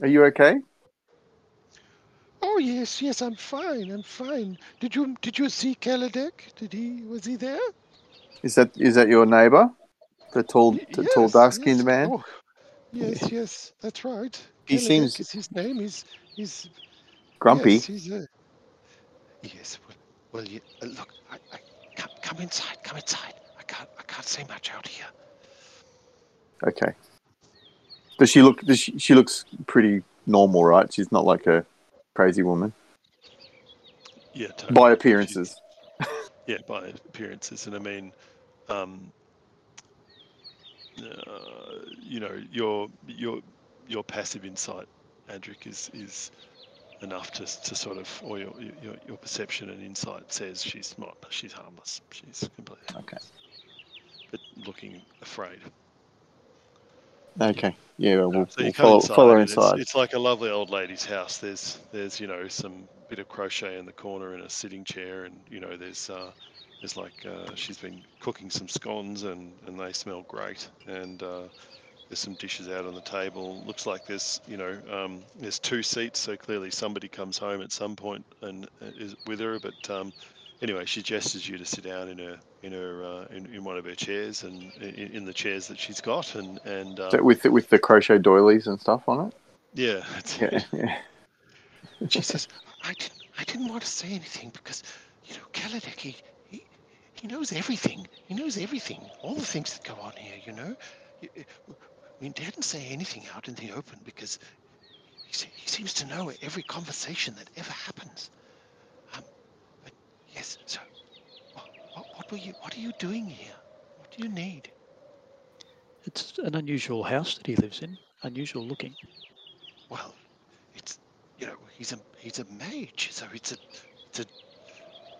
Are you okay? Oh yes, yes, I'm fine. I'm fine. Did you did you see Keledek? Did he was he there? Is that is that your neighbour? The tall, the tall, dark-skinned yes. man. Oh, yes, yes, that's right. He Keledek seems- is his name. He's he's Grumpy. Yes, he's a. Yes. Well, well you, uh, look. I, I, come, come inside. Come inside. I can't. I can't say much out here. Okay. Does she look? Does she, she looks pretty normal, right? She's not like a crazy woman Yeah. Totally. by appearances. yeah, by appearances, and I mean, um, uh, you know, your your your passive insight, Andric, is is enough to to sort of, or your your, your perception and insight says she's not, she's harmless. She's completely, Okay. but looking afraid. Okay. Yeah. Well, we'll, So we'll follow, inside, follow and it's, it's like a lovely old lady's house. There's there's you know some bit of crochet in the corner and a sitting chair, and you know there's uh, there's like uh, she's been cooking some scones and and they smell great, and uh, there's some dishes out on the table. Looks like there's you know um, there's two seats, so clearly somebody comes home at some point and uh, is with her. But um, anyway, she gestures you to sit down in her in her uh, in, in one of her chairs and in, in the chairs that she's got, and and um, So with the, with the crochet doilies and stuff on it. yeah, that's Yeah. it. yeah. She says, I didn't, I didn't want to say anything because, you know, Keledek, he, he, he knows everything. He knows everything. All the things that go on here, you know. We didn't say anything out in the open because he, he seems to know every conversation that ever happens. Yes, so what, what, what were you, what are you doing here? What do you need? It's an unusual house that he lives in. Unusual looking. Well, it's you know he's a he's a mage, so it's a it's a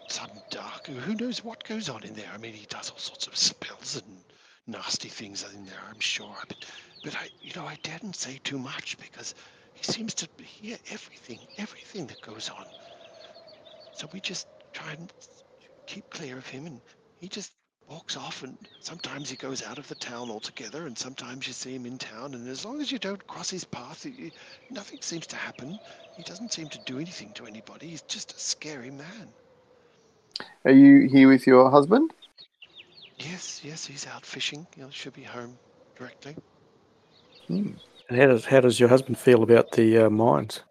some dark. Who knows what goes on in there? I mean, he does all sorts of spells and nasty things in there, I'm sure. But, but I, you know, I daren't say too much because he seems to hear everything, everything that goes on. So we just try and keep clear of him, and he just walks off. And sometimes he goes out of the town altogether, and sometimes you see him in town. And as long as you don't cross his path, y- y- nothing seems to happen. He doesn't seem to do anything to anybody. He's just a scary man. Are you here with your husband? Yes, yes, he's out fishing. He should be home directly. Hmm. And how does how does your husband feel about the uh, mines?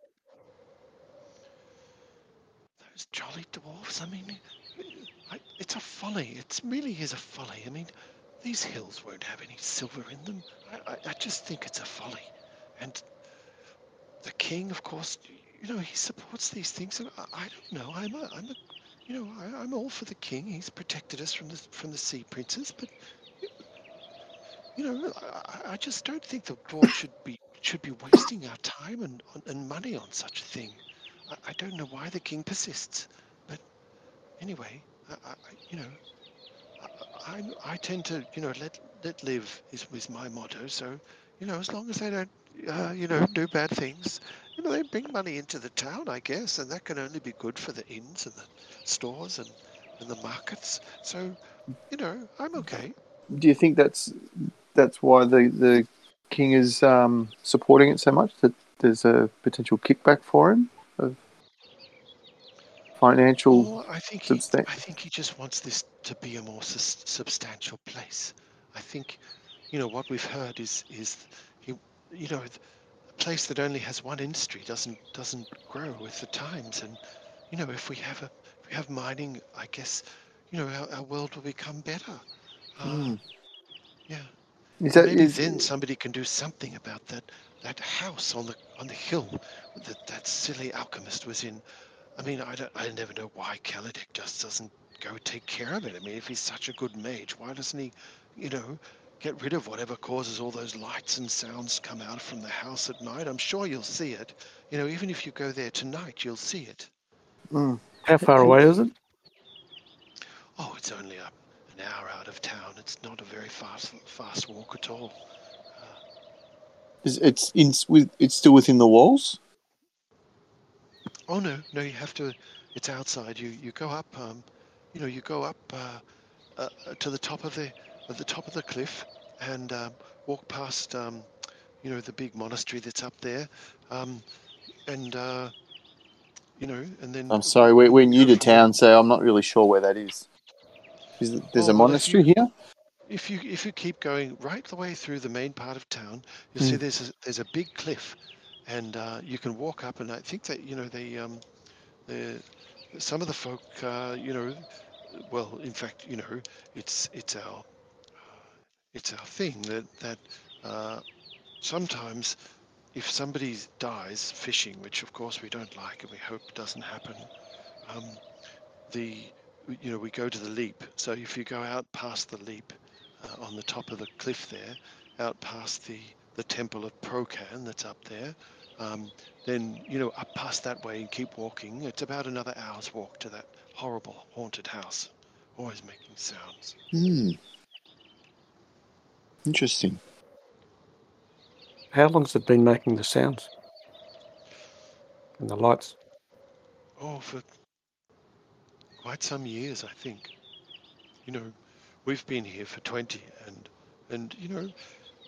Those jolly dwarfs. I mean, I, it's a folly. It really is a folly. I mean, these hills won't have any silver in them. I, I, I just think it's a folly. And the king, of course, you know, he supports these things. And I, I don't know. I'm a, I'm a, you know, I, I'm all for the king. He's protected us from the from the sea princes. But you know, I, I- I just don't think the dwarf should be should be wasting our time and and money on such a thing. I, don't know why the king persists, but anyway, I, I you know, I, I tend to you know let let live is my motto. So you know, as long as they don't uh, you know do bad things, you know, they bring money into the town, I guess, and that can only be good for the inns and the stores and and the markets. So you know, I'm okay. Do you think that's that's why the the king is um, supporting it so much? That there's a potential kickback for him financial. Well, I think he, substan- I think he just wants this to be a more sus- substantial place. I think, you know, what we've heard is is he, you know, a place that only has one industry doesn't doesn't grow with the times. And you know, if we have a if we have mining, I guess, you know, our, our world will become better. Uh, Hmm. Yeah. Is that Maybe is, then somebody can do something about that that house on the on the hill that that silly alchemist was in. I mean, I don't, I never know why Keledek just doesn't go take care of it. I mean, if he's such a good mage, why doesn't he, you know, get rid of whatever causes all those lights and sounds come out from the house at night? I'm sure you'll see it. You know, even if you go there tonight, you'll see it. Mm. How far away is it? Oh, it's only a, an hour out of town. It's not a very fast fast walk at all. is it's in with it's still within the walls? Oh no, no, you have to. It's outside. You you go up. Um, you know, you go up uh, uh, to the top of the at the top of the cliff and um, walk past. Um, you know, the big monastery that's up there, um, and uh, you know, and then. I'm sorry, we're, we're new to town, so I'm not really sure where that is. Is there's a Oh, monastery you- here? If you if you keep going right the way through the main part of town, you'll Hmm. see there's a, there's a big cliff, and uh, you can walk up. And I think that you know they um, the some of the folk uh, you know, well, in fact, you know, it's it's our uh, it's our thing that that uh, sometimes if somebody dies fishing, which of course we don't like and we hope doesn't happen, um, the you know we go to the leap. So if you go out past the leap uh, on the top of the cliff there, out past the the temple of Procan that's up there, um, then you know up past that way and keep walking. It's about another hour's walk to that horrible haunted house, always making sounds. Hmm. Interesting. How long's it been making the sounds? And the lights? Oh, for quite some years, I think. You know, we've been here for 20, and and you know,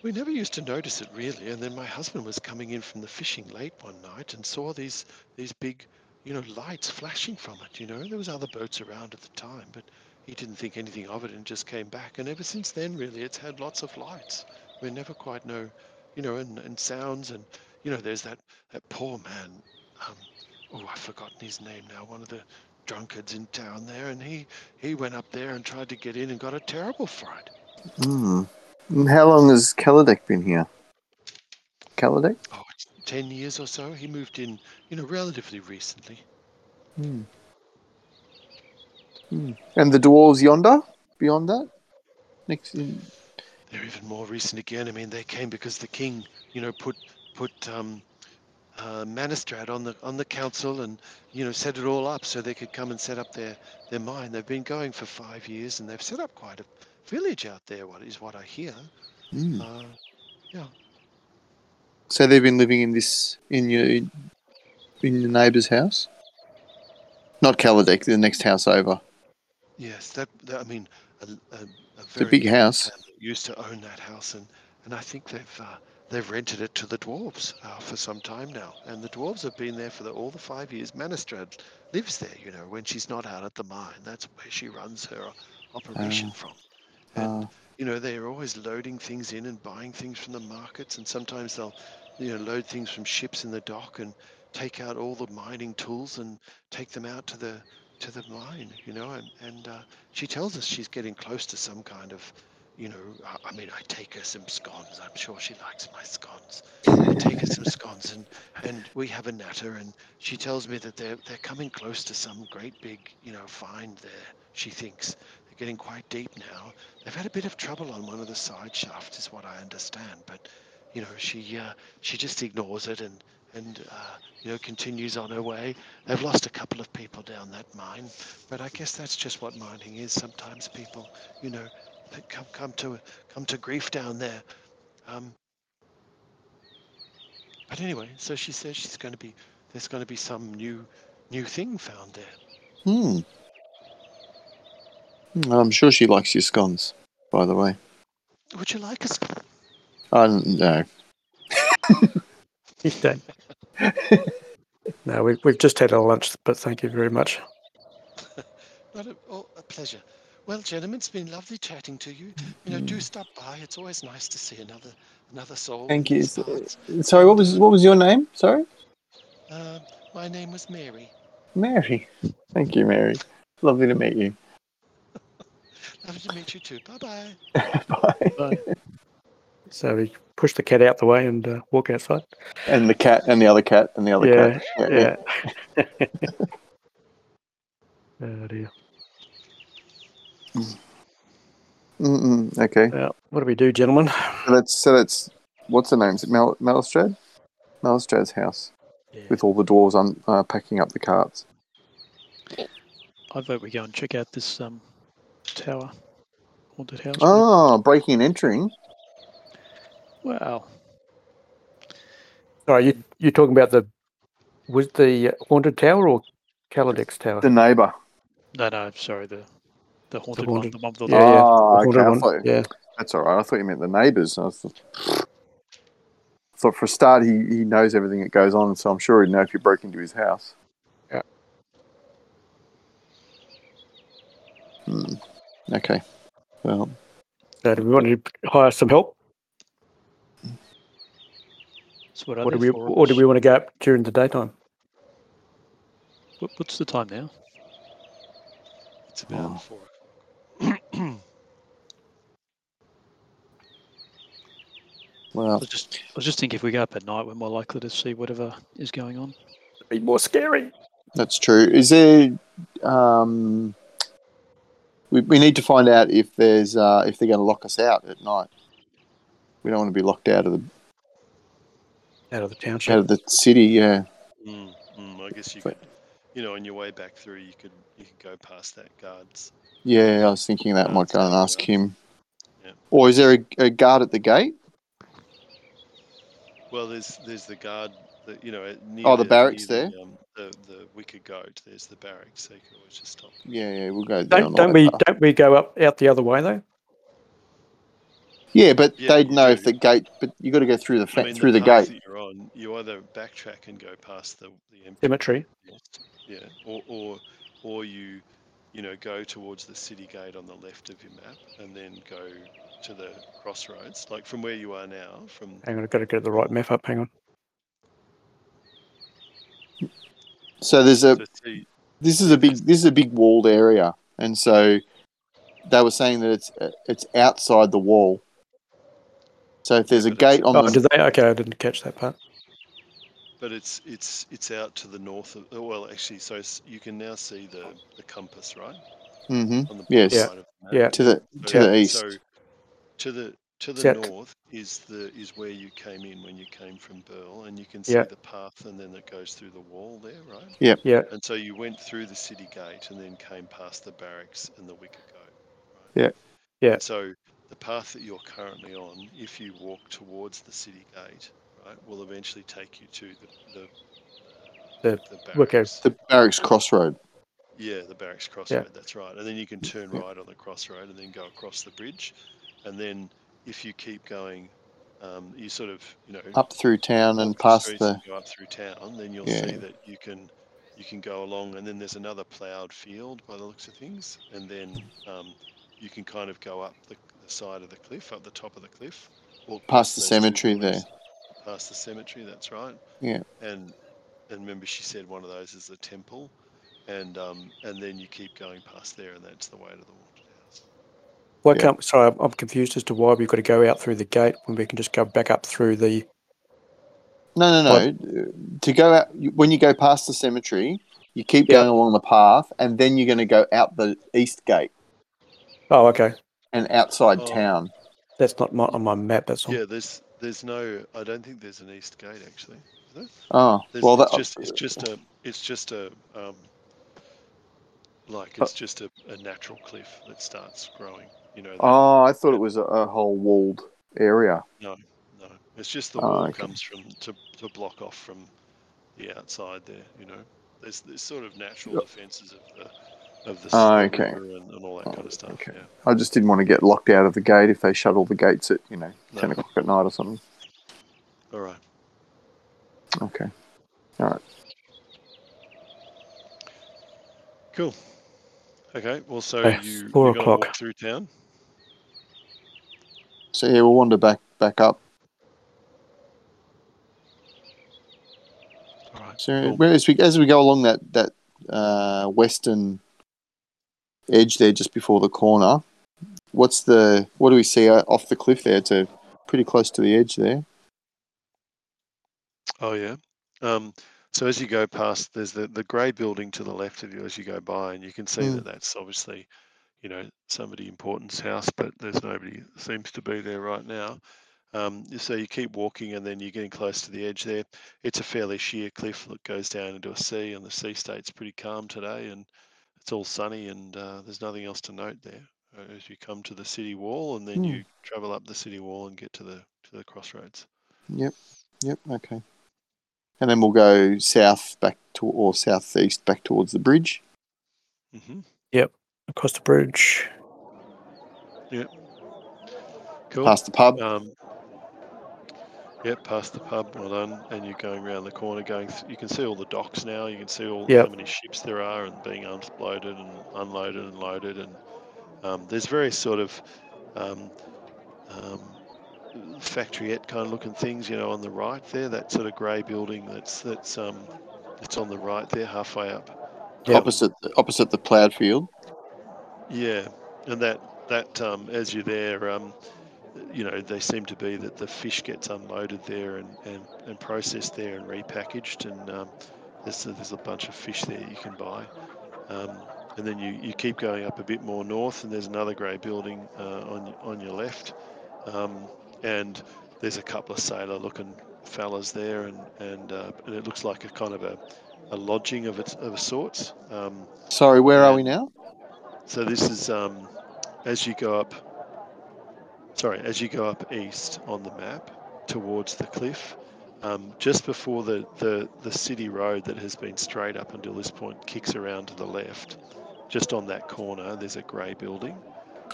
we never used to notice it really. And then my husband was coming in from the fishing late one night and saw these these big, you know, lights flashing from it. You know, there was other boats around at the time, but he didn't think anything of it and just came back. And ever since then, really, it's had lots of lights. We never quite know, you know, and, and sounds and you know, there's that that poor man. Um, oh, I've forgotten his name now. One of the drunkards in town there, and he he went up there and tried to get in and got a terrible fright. Hmm. How long has Keledek been here? Keledek? Oh, it's ten years or so. He moved in, you know, relatively recently. Hmm. Hmm. And the dwarves yonder, beyond that? Next in, They're even more recent again. I mean, they came because the king, you know, put put um, uh, Manistrad on the on the council and you know set it all up so they could come and set up their their mine. They've been going for five years and they've set up quite a village out there. What is what I hear? Mm. Uh, So they've been living in this in your in your neighbour's house. Not Keledek, the next house over. yes, that, that I mean, a, a, a very big house. used to own that house, and and I think they've uh, they've rented it to the dwarves uh, for some time now, and the dwarves have been there for the, all the five years. Manistrad lives there, you know, when she's not out at the mine. That's where she runs her operation from. And Uh, you know they're always loading things in and buying things from the markets and sometimes they'll you know load things from ships in the dock and take out all the mining tools and take them out to the to the mine you know and and uh, she tells us she's getting close to some kind of you know I, I mean i take her some scones. I'm sure she likes my scones. I take her some scones and and we have a natter and she tells me that they're they're coming close to some great big you know find there she thinks they're getting quite deep now They've had a bit of trouble on one of the side shafts, is what I understand. But you know, she uh, she just ignores it and and uh, you know continues on her way. They've lost a couple of people down that mine, but I guess that's just what mining is. Sometimes people, you know, come come to come to grief down there. Um, but anyway, so she says she's going to be there's going to be some new new thing found there. hmm. Hmm, I'm sure she likes your scones, by the way. Would you like us? I don't know. You don't. no, we, we've just had our lunch, but thank you very much. Not a, oh, a pleasure. Well, gentlemen, it's been lovely chatting to you. You know, do stop by. It's always nice to see another another soul. Thank you. these. Sorry, what was what was your name? Sorry, Uh, my name was Mary. Mary. Thank you, Mary. Lovely to meet you. Lovely to meet you too. Bye bye. Bye. bye. So we push the cat out the way and uh, walk outside. And the cat, and the other cat, and the other Yeah, cat. Yeah. oh dear. Mm-mm, okay. Well, what do we do, gentlemen? So that's so that's what's the name? Is it Mal- Malistrad? Malistrad's house Yeah. with all the dwarves on uh, packing up the carts. I vote we go and check out this um, tower, haunted house. Oh, breaking and entering. Wow. Sorry, you you talking about the was the haunted tower or Keledek's tower? The neighbour. No, no, sorry, the the haunted, haunted- one, the one the yeah, yeah. Oh, the okay. one. thought, Yeah. That's all right. I thought you meant the neighbours. I thought, thought for a start he, he knows everything that goes on, so I'm sure he'd know if you broke into his house. Yeah. Hmm. Okay. Well, So do we want to hire some help, So what are or do we for or do we want to go up during the daytime? What, what's the time now? It's about Oh. four o'clock. I well, was just I was just thinking if we go up at night, we're more likely to see whatever is going on. It'd Be more scary. that's true. Is there? Um, we, we need to find out if there's uh, if they're going to lock us out at night. We don't want to be locked out of the Out of the township, out of the city. Yeah. Mm, mm, I guess you But- could, you know, on your way back through, you could you could go past that guards. Yeah, I was thinking that might go and ask him. Yeah. Or is there a, a guard at the gate? Well, there's there's the guard, that you know, near Oh, the barracks near The, um, the the wicker goat. There's the barracks, so you can always just stop. Yeah, yeah, we'll go there. Don't on don't we past. don't we go up out the other way though? Yeah, but Yeah, they'd know do. if the gate. But you got to go through the I mean, through the, path gate. you're on, you either backtrack and go past the the Cemetery. Yeah, or, or or you you know go towards the city gate on the left of your map and then go to the crossroads, like from where you are now. From Hang on, I've got to get the right map up. Hang on. So there's a. This is a big. This is a big walled area, and so they were saying that it's it's outside the wall. So if there's a But gate on Oh, the. did they? Okay, I didn't catch that part. but it's it's it's out to the north of. oh, Well, actually, so you can now see the the compass, right? Mm-hmm. On the Yes. bottom Yeah. of the map. Yeah. To the to So- the east. So to the to the Set. north is the is where you came in when you came from Burle, and you can see Yeah. the path, and then it goes through the wall there, right? Yep. Yeah. And so you went through the city gate, and then came past the barracks and the wicker goat. Yeah, Yeah. So the path that you're currently on, if you walk towards the city gate, right, will eventually take you to the the, The- uh, the okay. barracks. The barracks crossroad. Yeah, the barracks crossroad. That's right. And then you can turn right on the crossroad and then go across the bridge. And then if you keep going, um, you sort of you know Up through town and past the. and go up through town. Then you'll Yeah. see that you can you can go along, and then there's another ploughed field by the looks of things, and then um, you can kind of go up the, the side of the cliff, up the top of the cliff, walk Past the cemetery there. Past the cemetery, that's right. Yeah. And and remember, she said one of those is the temple, and um, and then you keep going past there, and that's the way to the water. Why Yeah. can't? Sorry, I'm- I'm confused as to why we've got to go out through the gate when we can just go back up through the. No, no, no. To go out when you go past the cemetery, you keep Yeah. going along the path, and then you're going to go out the east gate Oh, okay. and outside Oh. town. That's not my, on my map. That's all. Yeah, there's there's no. I don't think there's an east gate actually. Oh, There's, well, it's just it's just a it's just a um, like Uh, it's just a, a natural cliff that starts growing. You know. that- Oh, I thought it was a, a whole walled area. No, no. It's just the Oh, wall okay. comes from to, to block off from the outside there. You know, there's there's sort of natural defences of the of the, Oh, okay. and, and all that Oh, kind of stuff. okay. Yeah. I just didn't want to get locked out of the gate if they shut all the gates at you know No. ten o'clock at night or something. All right. Okay. All right. Cool. Okay. Well, so Okay, you four you're gonna o'clock. walk through town. So yeah, we'll wander back back up. All right. So cool. as we as we go along that that uh, western edge there, just before the corner, what's the what do we see uh, off the cliff there? It's a pretty close to the edge there. Oh yeah. Um, so as you go past, there's the, the grey building to the left of you as you go by, and you can see Mm. that that's obviously, you know, somebody important's house, but there's nobody seems to be there right now. Um, so you keep walking, and then you're getting close to the edge there. It's a fairly sheer cliff that goes down into a sea, and the sea state's pretty calm today, and it's all sunny, and uh, there's nothing else to note there. uh, As you come to the city wall, and then Mm. you travel up the city wall and get to the to the crossroads. Yep. Yep. Okay. And then we'll go south back to or southeast back towards the bridge. hmm Across the bridge. Cool. Past the pub. Um, yep, past the pub. Well done. And you're going around the corner. Going. Th- you can see all the docks now. You can see all Yep. how many ships there are and being unloaded and unloaded and loaded. And um, there's various sort of um, um, factoryette kind of looking things. You know, on the right there, that sort of grey building. That's that's um, it's on the right there, halfway up. Yep. Opposite opposite the ploughed field. Yeah, and that that um, as you're there, um, you know, they seem to be that the fish gets unloaded there and, and, and processed there and repackaged, and um, there's a, there's a bunch of fish there you can buy. Um, and then you, you keep going up a bit more north, and there's another grey building uh, on on your left, um, and there's a couple of sailor-looking fellas there, and and, uh, and it looks like a kind of a, a lodging of its of a sorts. Um, Sorry, where are we now? So this is um, as you go up. Sorry, as you go up east on the map towards the cliff, um, just before the, the the city road that has been straight up until this point kicks around to the left, just on that corner, there's a grey building,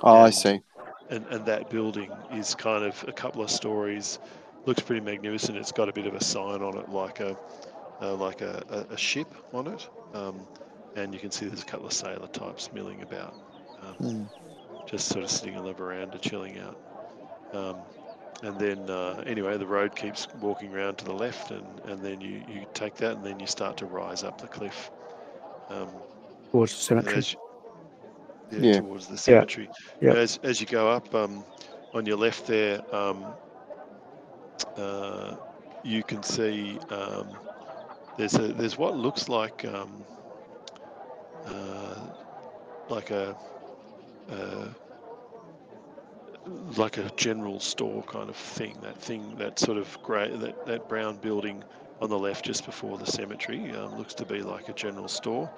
Oh, I And- see. and and that building is kind of a couple of stories, looks pretty magnificent. It's got a bit of a sign on it, like a uh, like a, a, a ship on it, um, and you can see there's a couple of sailor types milling about. Um, Hmm. just sort of sitting on the veranda chilling out. Um, and then, uh, anyway, the road keeps walking around to the left, and, and then you, you take that, and then you start to rise up the cliff. Um, Towards the cemetery. as you- yeah, Yeah. towards the cemetery. Yeah. As, as you go up, um, on your left there, um, uh, you can see um, there's a there's what looks like like a, a like a general store kind of thing. That thing, that sort of grey, that, that brown building on the left just before the cemetery um, looks to be like a general store,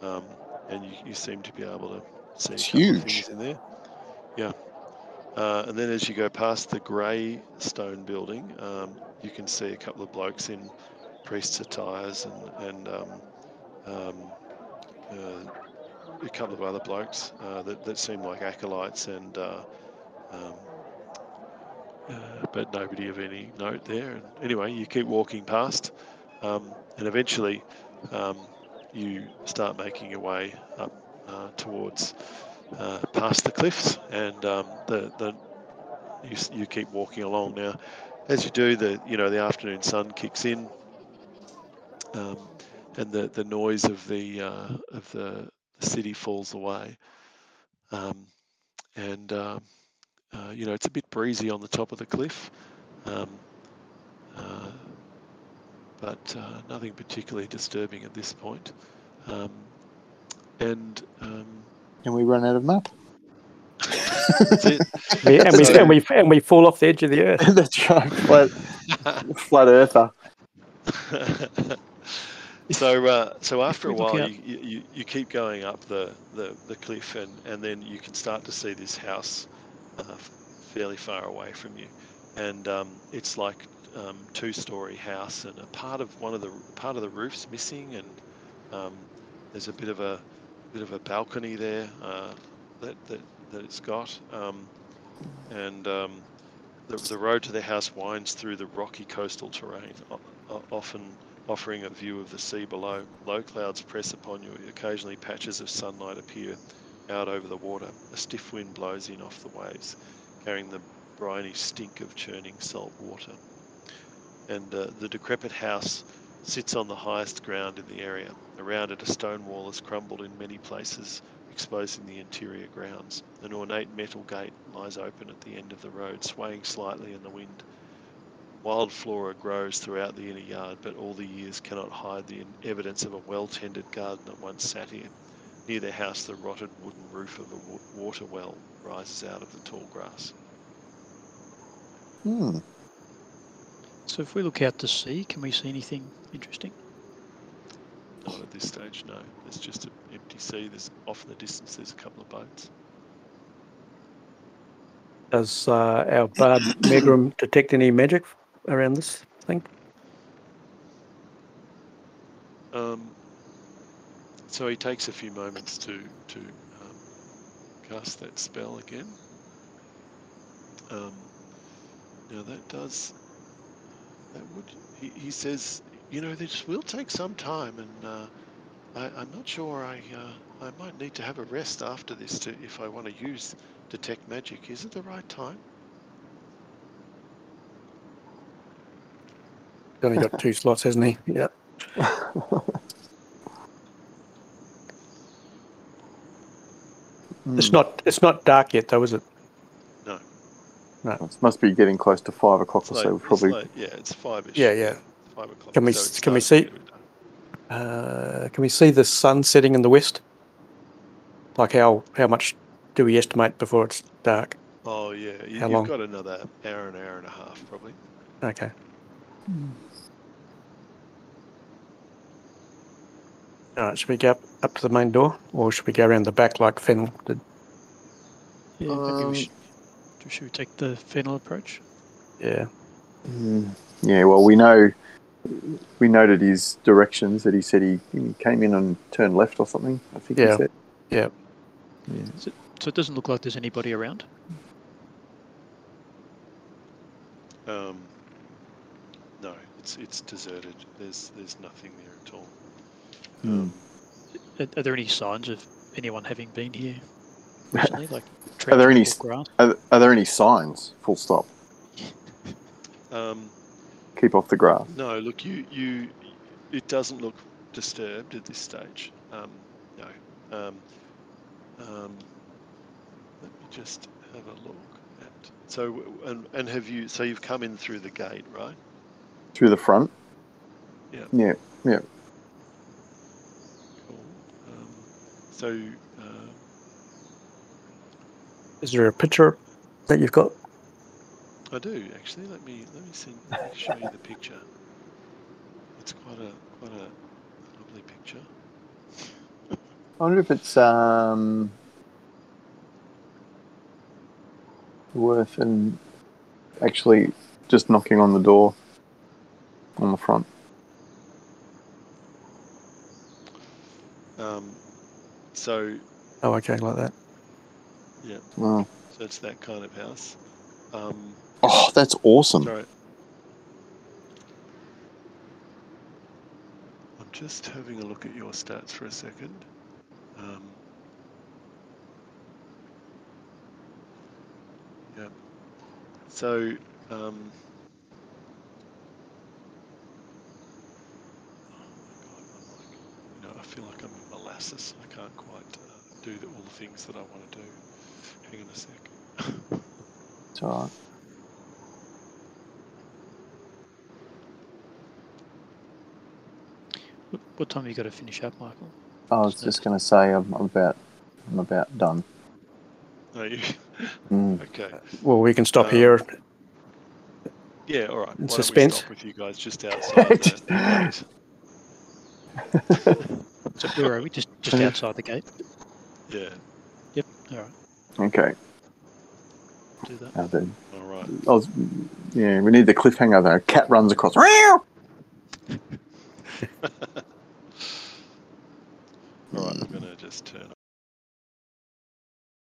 um, and you, you seem to be able to see It's a couple of huge. things in there. Yeah, uh, and then as you go past the grey stone building, um, you can see a couple of blokes in priests' attires and, and um, um, uh, a couple of other blokes uh, that, that seem like acolytes and uh, um, uh, but nobody of any note there. And anyway, you keep walking past, um, and eventually um, you start making your way up uh, towards uh, past the cliffs, and um, the the you, you keep walking along now. As you do, the you know the afternoon sun kicks in, um, and the, the noise of the uh, of the, the city falls away, um, and um uh, you know it's a bit breezy on the top of the cliff, um, uh, but uh, nothing particularly disturbing at this point. Um, and um, And we run out of map. that's it. We- and, we, So- and, we, and we fall off the edge of the earth. That's right. Flat, flat earther. So uh, so after a while you, you, you keep going up the, the, the cliff and, and then you can start to see this house uh, fairly far away from you. And um, it's like um, two story house and a part of one of the part of the roof's missing and um, there's a bit of a bit of a balcony there uh, that, that that it's got um, and um, the, the road to the house winds through the rocky coastal terrain often offering a view of the sea below. Low clouds press upon you. Occasionally, patches of sunlight appear out over the water. A stiff wind blows in off the waves, carrying the briny stink of churning salt water. And uh, the decrepit house sits on the highest ground in the area. Around it, a stone wall has crumbled in many places, exposing the interior grounds. An ornate metal gate lies open at the end of the road, swaying slightly in the wind. Wild flora grows throughout the inner yard, but all the years cannot hide the evidence of a well-tended garden that once sat here. Near the house, the rotted wooden roof of a water well rises out of the tall grass. Hmm. So if we look out to sea, can we see anything interesting? Not at this stage, no. It's just an empty sea. There's off in the distance. There's a couple of boats. Does uh, our bard Megrim detect any magic around this thing? Um, so he takes a few moments to to um, cast that spell again. Um, now that does that would he, he says you know this will take some time and uh, I, I'm not sure I uh, I might need to have a rest after this to if I want to use detect magic. Is it the right time? Only got two slots, hasn't he? Yeah. It's not. It's not dark yet, though, is it? No. No. It must be getting close to five o'clock It's or like- so. We it's probably like- yeah, it's five-ish. Yeah, yeah. Five o'clock. Can we so can we see- get a bit dark. Uh, can we see the sun setting in the west? Like how how much do we estimate before it's dark? Oh yeah, you, How you've long? got another hour, an hour and a half probably. Okay. All right. Should we go up, up to the main door, or should we go around the back like Fennel did? Yeah, maybe Um, we should, should we take the fennel approach? Yeah. Hmm. Yeah, well, we know we noted his directions that he said he, he came in and turned left or something. I think Yeah. he said. Yeah. Yeah. So it doesn't look like there's anybody around. Um, no, it's it's deserted. There's there's nothing there at all. Um, Are, are there any signs of anyone having been here recently? Like Are there any grass? Are, are there any signs? Full stop. um, Keep off the grass. no, look, you you, it doesn't look disturbed at this stage. Um, no. Um, um, let me just have a look at. So and and have you? So you've come in through the gate, right? Through the front. Yeah. Yeah. Cool. Um, so. Uh, Is there a picture that you've got? I do actually. Let me let me send, let me show you the picture. It's quite a quite a lovely picture. I wonder if it's um. worth and actually just knocking on the door on the front. Um, so, Oh, okay, like that. Yeah. Wow. so it's that kind of house. Um, Oh, that's awesome. sorry. I'm just having a look at your stats for a second. Um, yeah. So, um, oh my God, I'm like, you know, I feel like I'm in molasses. I can't quite uh, do the, all the things that I want to do. Hang on a sec. It's all right. What, what time have you got to finish up, Michael? I was just going to say I'm, I'm about I'm about done. Are you? Mm. Okay. Well, we can stop Um, here. Yeah, all right. In Why don't we suspense? stop with you guys just outside the, the gate? So where are we? Just just outside the gate. Yeah, Yep. All right. Okay. Do that. Now then, all right. I was, yeah, we need the cliffhanger though. Cat runs across. Meow! All right, I'm going to just turn